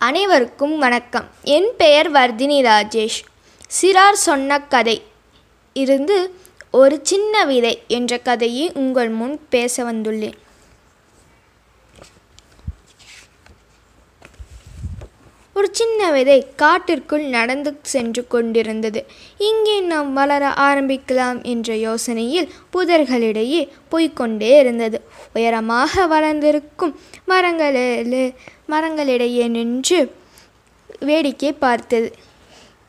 அனைவருக்கும் வணக்கம். என் பெயர் வர்தினி ராஜேஷ். சிறார் சொன்ன கதை. இருந்து ஒரு சின்ன விதை என்ற கதையை உங்கள் முன் பேச வந்துள்ளேன். ஒரு சின்ன விதை காட்டிற்குள் நடந்து சென்று கொண்டிருந்தது. இங்கே நாம் வளர ஆரம்பிக்கலாம் என்ற யோசனையில் புதர்களிடையே போய்க்கொண்டே இருந்தது. உயரமாக வளர்ந்திருக்கும் மரங்களில் மரங்களிடையே நின்று வேடிக்கை பார்த்தது.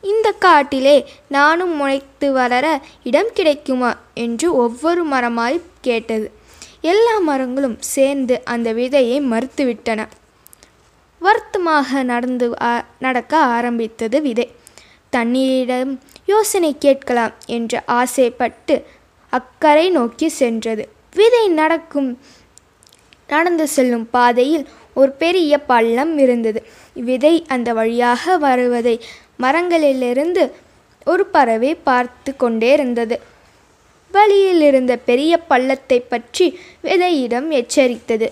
இந்த காட்டிலே நானும் முளைத்து வளர இடம் கிடைக்குமா என்று ஒவ்வொரு மரமாய் கேட்டது. எல்லா மரங்களும் சேர்ந்து அந்த விதையை மறுத்துவிட்டன. வருத்தமாக நடந்து ஆ- நடக்க ஆரம்பித்தது விதை. தண்ணீரிடம் யோசனை கேட்கலாம் என்று ஆசைப்பட்டு அக்கறை நோக்கி சென்றது. விதை நடக்கும் நடந்து செல்லும் பாதையில் ஒரு பெரிய பள்ளம் இருந்தது. விதை அந்த வழியாக வருவதை மரங்களிலிருந்து ஒரு பறவை பார்த்து கொண்டே இருந்தது. வழியில் இருந்த பெரிய பள்ளத்தை பற்றி விதையிடம் எச்சரித்தது.